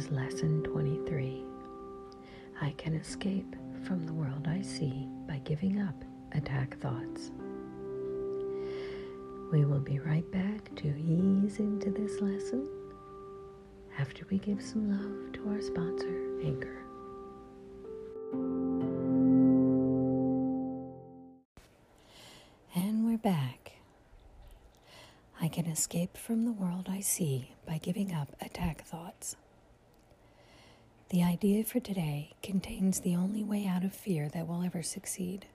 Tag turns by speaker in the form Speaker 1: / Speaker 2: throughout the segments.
Speaker 1: is Lesson 23. I can escape from the world I see by giving up attack thoughts. We will be right back to ease into this lesson after we give some love to our sponsor, Anchor. And we're back. I can escape from the world I see by giving up attack thoughts. The idea for today contains the only way out of fear that will ever succeed.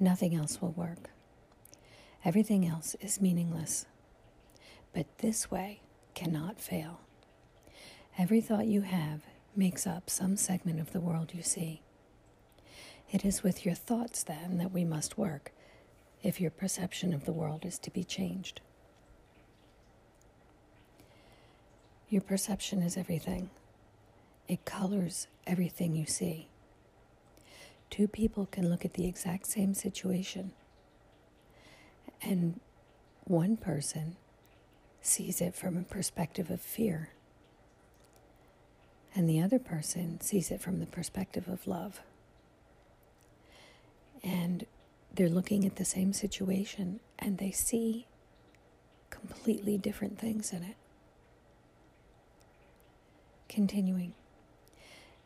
Speaker 1: Nothing else will work. Everything else is meaningless. But this way cannot fail. Every thought you have makes up some segment of the world you see. It is with your thoughts, then, that we must work if your perception of the world is to be changed. Your perception is everything, it colors everything you see. Two people can look at the exact same situation, and one person sees it from a perspective of fear, and the other person sees it from the perspective of love. And they're looking at the same situation and they see completely different things in it. Continuing.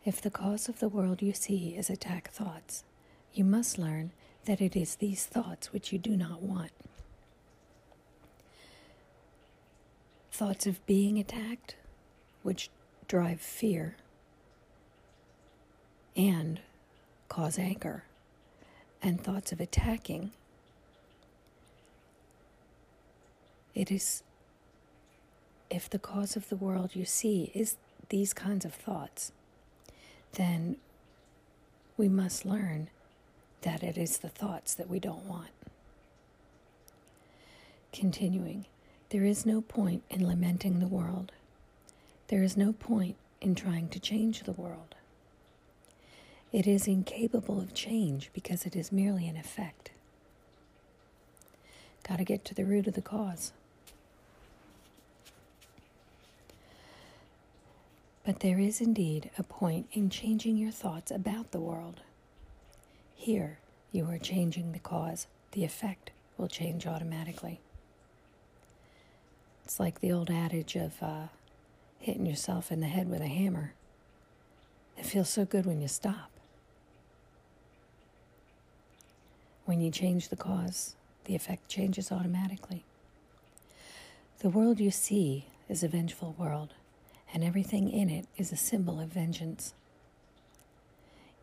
Speaker 1: If the cause of the world you see is attack thoughts, you must learn that it is these thoughts which you do not want. Thoughts of being attacked, which drive fear and cause anger and thoughts of attacking, it is if the cause of the world you see is these kinds of thoughts, then we must learn that it is the thoughts that we don't want. Continuing, there is no point in lamenting the world. There is no point in trying to change the world. It is incapable of change because it is merely an effect. Got to get to the root of the cause. But there is indeed a point in changing your thoughts about the world. Here, you are changing the cause, the effect will change automatically. It's like the old adage of uh, hitting yourself in the head with a hammer. It feels so good when you stop. When you change the cause, the effect changes automatically. The world you see is a vengeful world, and everything in it is a symbol of vengeance.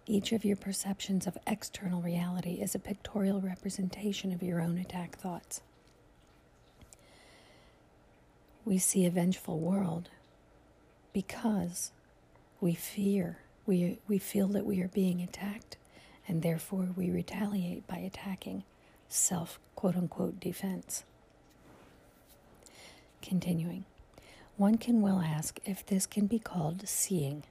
Speaker 1: Each of your perceptions of external reality is a pictorial representation of your own attack thoughts. We see a vengeful world because we fear, we, we feel that we are being attacked and therefore we retaliate by attacking self quote unquote defense. Continuing, one can well ask if this can be called seeing.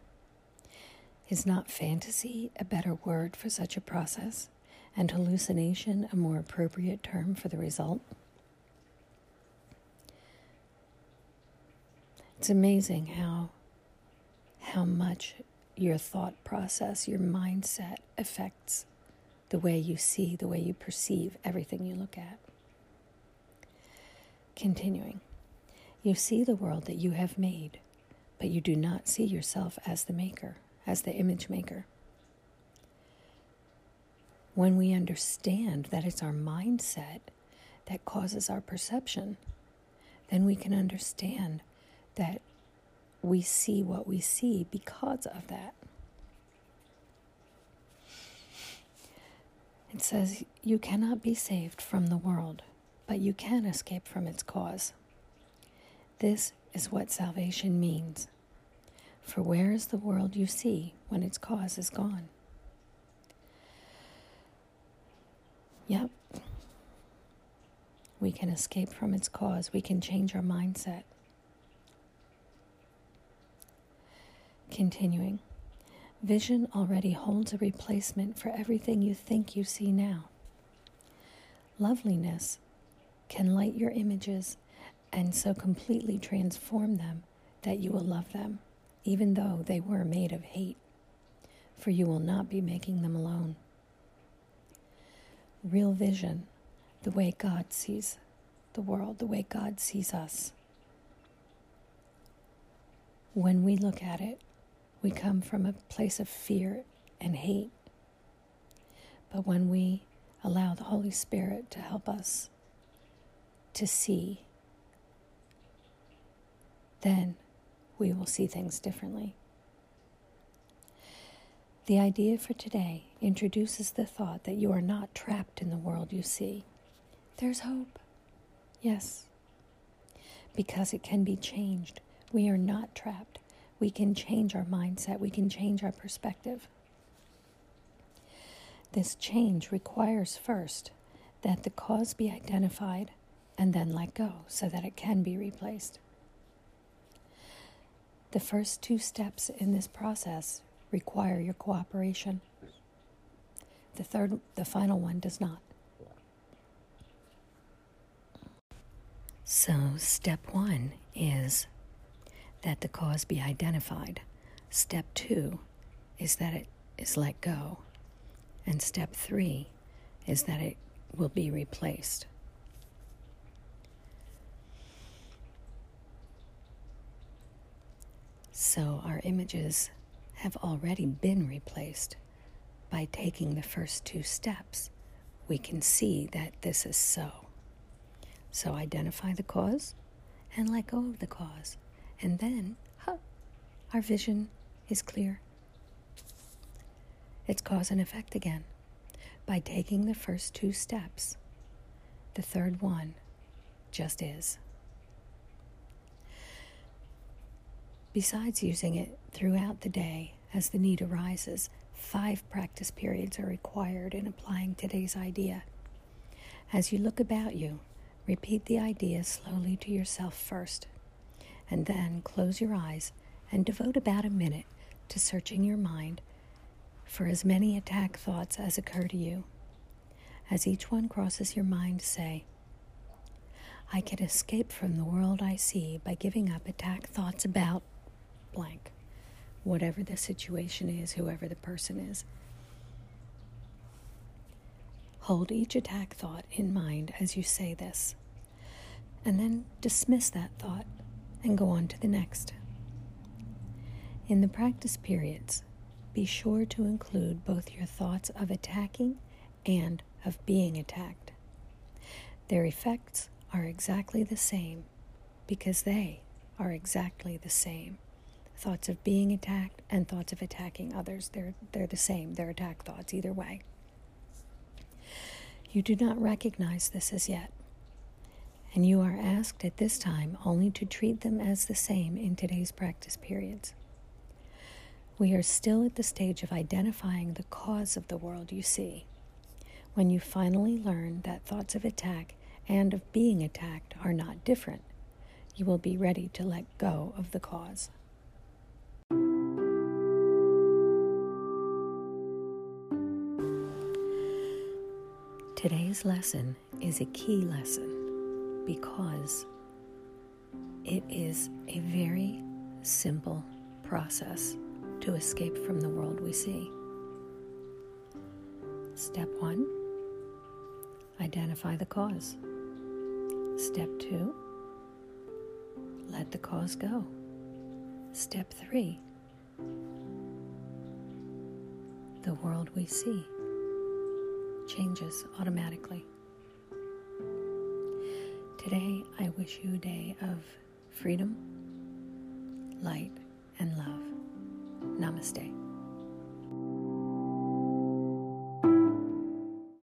Speaker 1: Is not fantasy a better word for such a process, and hallucination a more appropriate term for the result? It's amazing how how much your thought process, your mindset affects the way you see, the way you perceive everything you look at. Continuing, you see the world that you have made, but you do not see yourself as the maker, as the image maker. When we understand that it's our mindset that causes our perception, then we can understand that we see what we see because of that. It says, You cannot be saved from the world, but you can escape from its cause. This is what salvation means. For where is the world you see when its cause is gone? Yep. We can escape from its cause. We can change our mindset. Continuing, vision already holds a replacement for everything you think you see now. Loveliness can light your images and so completely transform them that you will love them even though they were made of hate, for you will not be making them alone. Real vision, the way God sees the world, the way God sees us. When we look at it, we come from a place of fear and hate. But when we allow the Holy Spirit to help us to see, then we will see things differently. The idea for today introduces the thought that you are not trapped in the world you see. There's hope. Yes. Because it can be changed. We are not trapped. We can change our mindset, we can change our perspective. This change requires first that the cause be identified and then let go so that it can be replaced. The first two steps in this process require your cooperation. The third, the final one does not. So, step one is that the cause be identified. Step two is that it is let go. And step three is that it will be replaced. So, our images have already been replaced. By taking the first two steps, we can see that this is so. So identify the cause and let go of the cause. And then, huh, our vision is clear. It's cause and effect again. By taking the first two steps, the third one just is. Besides using it throughout the day as the need arises, five practice periods are required in applying today's idea. As you look about you, repeat the idea slowly to yourself first, and then close your eyes and devote about a minute to searching your mind for as many attack thoughts as occur to you. As each one crosses your mind, say, I can escape from the world I see by giving up attack thoughts about blank, whatever the situation is, whoever the person is. Hold each attack thought in mind as you say this, and then dismiss that thought and go on to the next. In the practice periods, be sure to include both your thoughts of attacking and of being attacked. Their effects are exactly the same because they are exactly the same thoughts of being attacked and thoughts of attacking others. They're, they're the same, they're attack thoughts either way. You do not recognize this as yet, and you are asked at this time only to treat them as the same in today's practice periods. We are still at the stage of identifying the cause of the world you see. When you finally learn that thoughts of attack and of being attacked are not different, you will be ready to let go of the cause. Today's lesson is a key lesson because it is a very simple process to escape from the world we see. Step one identify the cause. Step two let the cause go. Step three the world we see changes automatically. Today, I wish you a day of freedom, light, and love. Namaste.